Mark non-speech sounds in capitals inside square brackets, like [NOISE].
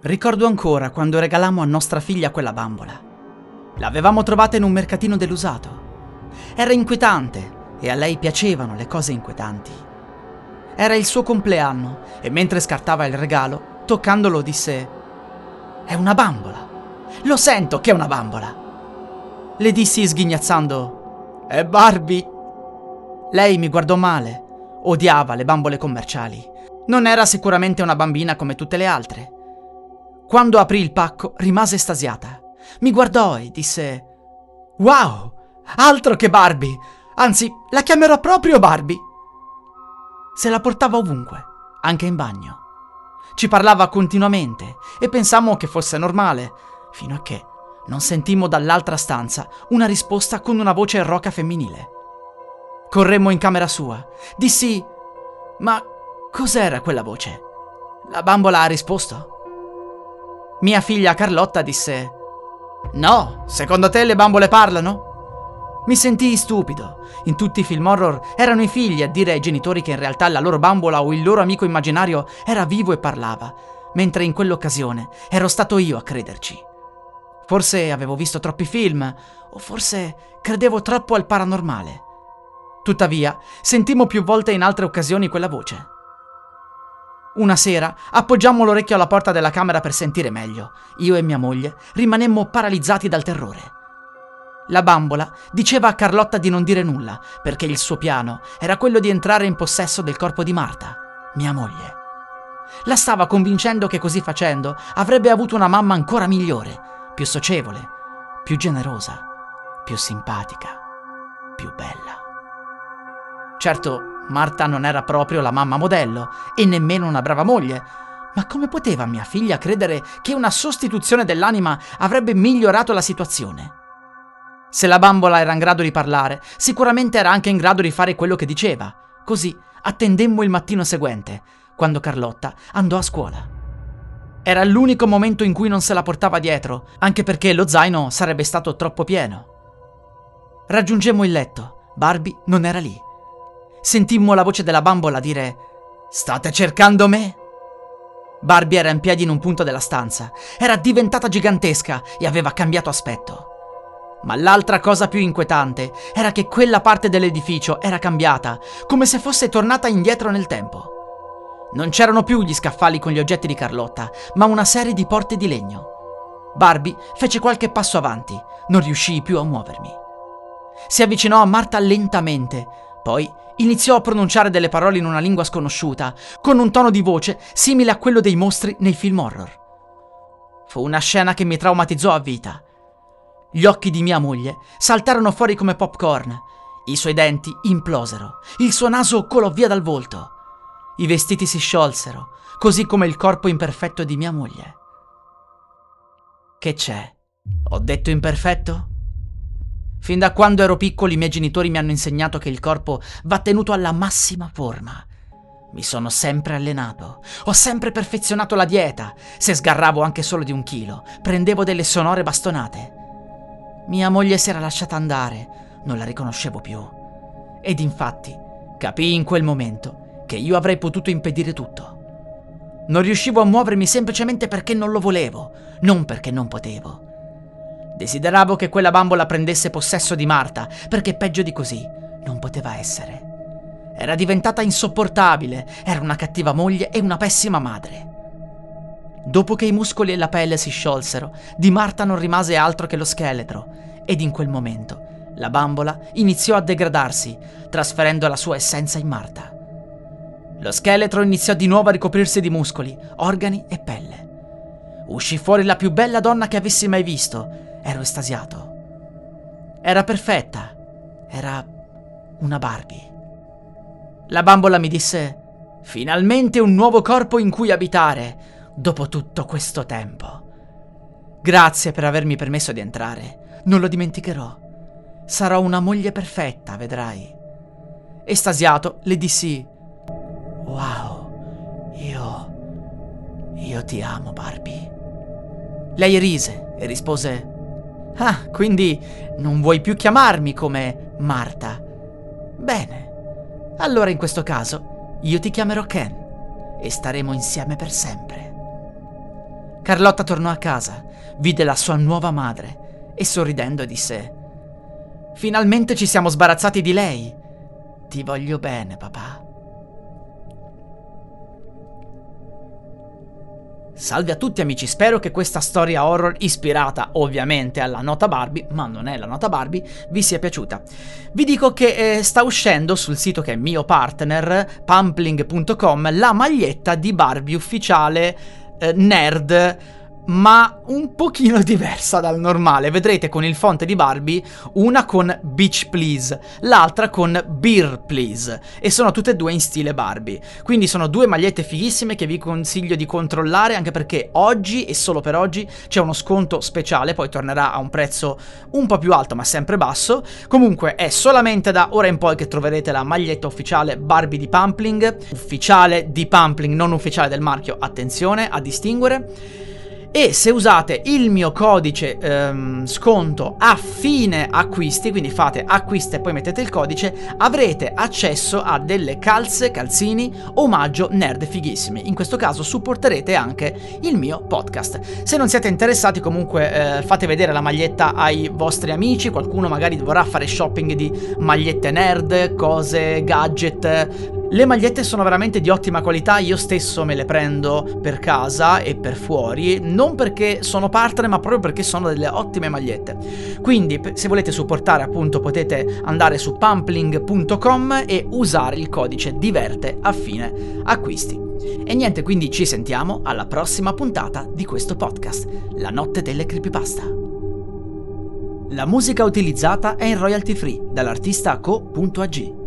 Ricordo ancora quando regalammo a nostra figlia quella bambola. L'avevamo trovata in un mercatino dell'usato. Era inquietante e a lei piacevano le cose inquietanti. Era il suo compleanno e mentre scartava il regalo, toccandolo disse È una bambola. Lo sento che è una bambola. Le dissi sghignazzando È Barbie. Lei mi guardò male. Odiava le bambole commerciali. Non era sicuramente una bambina come tutte le altre. Quando aprì il pacco rimase estasiata. Mi guardò e disse Wow, altro che Barbie! Anzi, la chiamerò proprio Barbie! Se la portava ovunque, anche in bagno. Ci parlava continuamente e pensammo che fosse normale, fino a che non sentimmo dall'altra stanza una risposta con una voce roca femminile. Corremmo in camera sua. Dissi: Ma cos'era quella voce? La bambola ha risposto? Mia figlia Carlotta disse: No, secondo te le bambole parlano? Mi sentii stupido. In tutti i film horror erano i figli a dire ai genitori che in realtà la loro bambola o il loro amico immaginario era vivo e parlava, mentre in quell'occasione ero stato io a crederci. Forse avevo visto troppi film, o forse credevo troppo al paranormale. Tuttavia, sentimmo più volte in altre occasioni quella voce. Una sera appoggiammo l'orecchio alla porta della camera per sentire meglio. Io e mia moglie rimanemmo paralizzati dal terrore. La bambola diceva a Carlotta di non dire nulla, perché il suo piano era quello di entrare in possesso del corpo di Marta, mia moglie. La stava convincendo che così facendo avrebbe avuto una mamma ancora migliore, più socievole, più generosa, più simpatica, più bella. Certo, Marta non era proprio la mamma modello e nemmeno una brava moglie, ma come poteva mia figlia credere che una sostituzione dell'anima avrebbe migliorato la situazione? Se la bambola era in grado di parlare, sicuramente era anche in grado di fare quello che diceva. Così attendemmo il mattino seguente, quando Carlotta andò a scuola. Era l'unico momento in cui non se la portava dietro, anche perché lo zaino sarebbe stato troppo pieno. Raggiungemmo il letto. Barbie non era lì. Sentimmo la voce della bambola dire State cercando me? Barbie era in piedi in un punto della stanza. Era diventata gigantesca e aveva cambiato aspetto. Ma l'altra cosa più inquietante era che quella parte dell'edificio era cambiata, come se fosse tornata indietro nel tempo. Non c'erano più gli scaffali con gli oggetti di Carlotta, ma una serie di porte di legno. Barbie fece qualche passo avanti, non riuscii più a muovermi. Si avvicinò a Marta lentamente, poi iniziò a pronunciare delle parole in una lingua sconosciuta, con un tono di voce simile a quello dei mostri nei film horror. Fu una scena che mi traumatizzò a vita. Gli occhi di mia moglie saltarono fuori come popcorn, i suoi denti implosero, il suo naso colò via dal volto, i vestiti si sciolsero, così come il corpo imperfetto di mia moglie. Che c'è? Ho detto imperfetto? Fin da quando ero piccolo i miei genitori mi hanno insegnato che il corpo va tenuto alla massima forma. Mi sono sempre allenato, ho sempre perfezionato la dieta. Se sgarravo anche solo di un chilo, prendevo delle sonore bastonate. Mia moglie si era lasciata andare, non la riconoscevo più. Ed infatti capii in quel momento che io avrei potuto impedire tutto. Non riuscivo a muovermi semplicemente perché non lo volevo, non perché non potevo. Desideravo che quella bambola prendesse possesso di Marta, perché peggio di così non poteva essere. Era diventata insopportabile, era una cattiva moglie e una pessima madre. Dopo che i muscoli e la pelle si sciolsero, di Marta non rimase altro che lo scheletro, ed in quel momento la bambola iniziò a degradarsi, trasferendo la sua essenza in Marta. Lo scheletro iniziò di nuovo a ricoprirsi di muscoli, organi e pelle. Uscì fuori la più bella donna che avessi mai visto Ero estasiato. Era perfetta. Era una Barbie. La bambola mi disse: Finalmente un nuovo corpo in cui abitare, dopo tutto questo tempo. Grazie per avermi permesso di entrare. Non lo dimenticherò. Sarò una moglie perfetta, vedrai. Estasiato, le dissi: Wow, io. Io ti amo, Barbie. Lei rise e rispose: Ah, quindi non vuoi più chiamarmi come Marta. Bene. Allora in questo caso io ti chiamerò Ken e staremo insieme per sempre. Carlotta tornò a casa, vide la sua nuova madre e sorridendo disse Finalmente ci siamo sbarazzati di lei. Ti voglio bene, papà. Salve a tutti amici, spero che questa storia horror ispirata ovviamente alla nota Barbie, ma non è la nota Barbie, vi sia piaciuta. Vi dico che eh, sta uscendo sul sito che è mio partner, pumpling.com, la maglietta di Barbie ufficiale eh, nerd ma un pochino [LAUGHS] diversa dal normale. Vedrete con il font di Barbie una con Beach Please, l'altra con Beer Please e sono tutte e due in stile Barbie. Quindi sono due magliette fighissime che vi consiglio di controllare anche perché oggi e solo per oggi c'è uno sconto speciale, poi tornerà a un prezzo un po' più alto ma sempre basso. Comunque è solamente da ora in poi che troverete la maglietta ufficiale Barbie di Pumpling, ufficiale di Pumpling, non ufficiale del marchio, attenzione a distinguere e se usate il mio codice ehm, sconto a fine acquisti, quindi fate acquisto e poi mettete il codice, avrete accesso a delle calze, calzini, omaggio nerd fighissimi. In questo caso supporterete anche il mio podcast. Se non siete interessati comunque eh, fate vedere la maglietta ai vostri amici, qualcuno magari vorrà fare shopping di magliette nerd, cose, gadget, le magliette sono veramente di ottima qualità, io stesso me le prendo per casa e per fuori, non perché sono partner, ma proprio perché sono delle ottime magliette. Quindi, se volete supportare, appunto, potete andare su pumpling.com e usare il codice diverte a fine acquisti. E niente, quindi ci sentiamo alla prossima puntata di questo podcast, La notte delle creepypasta. La musica utilizzata è in royalty free dall'artista co.ag.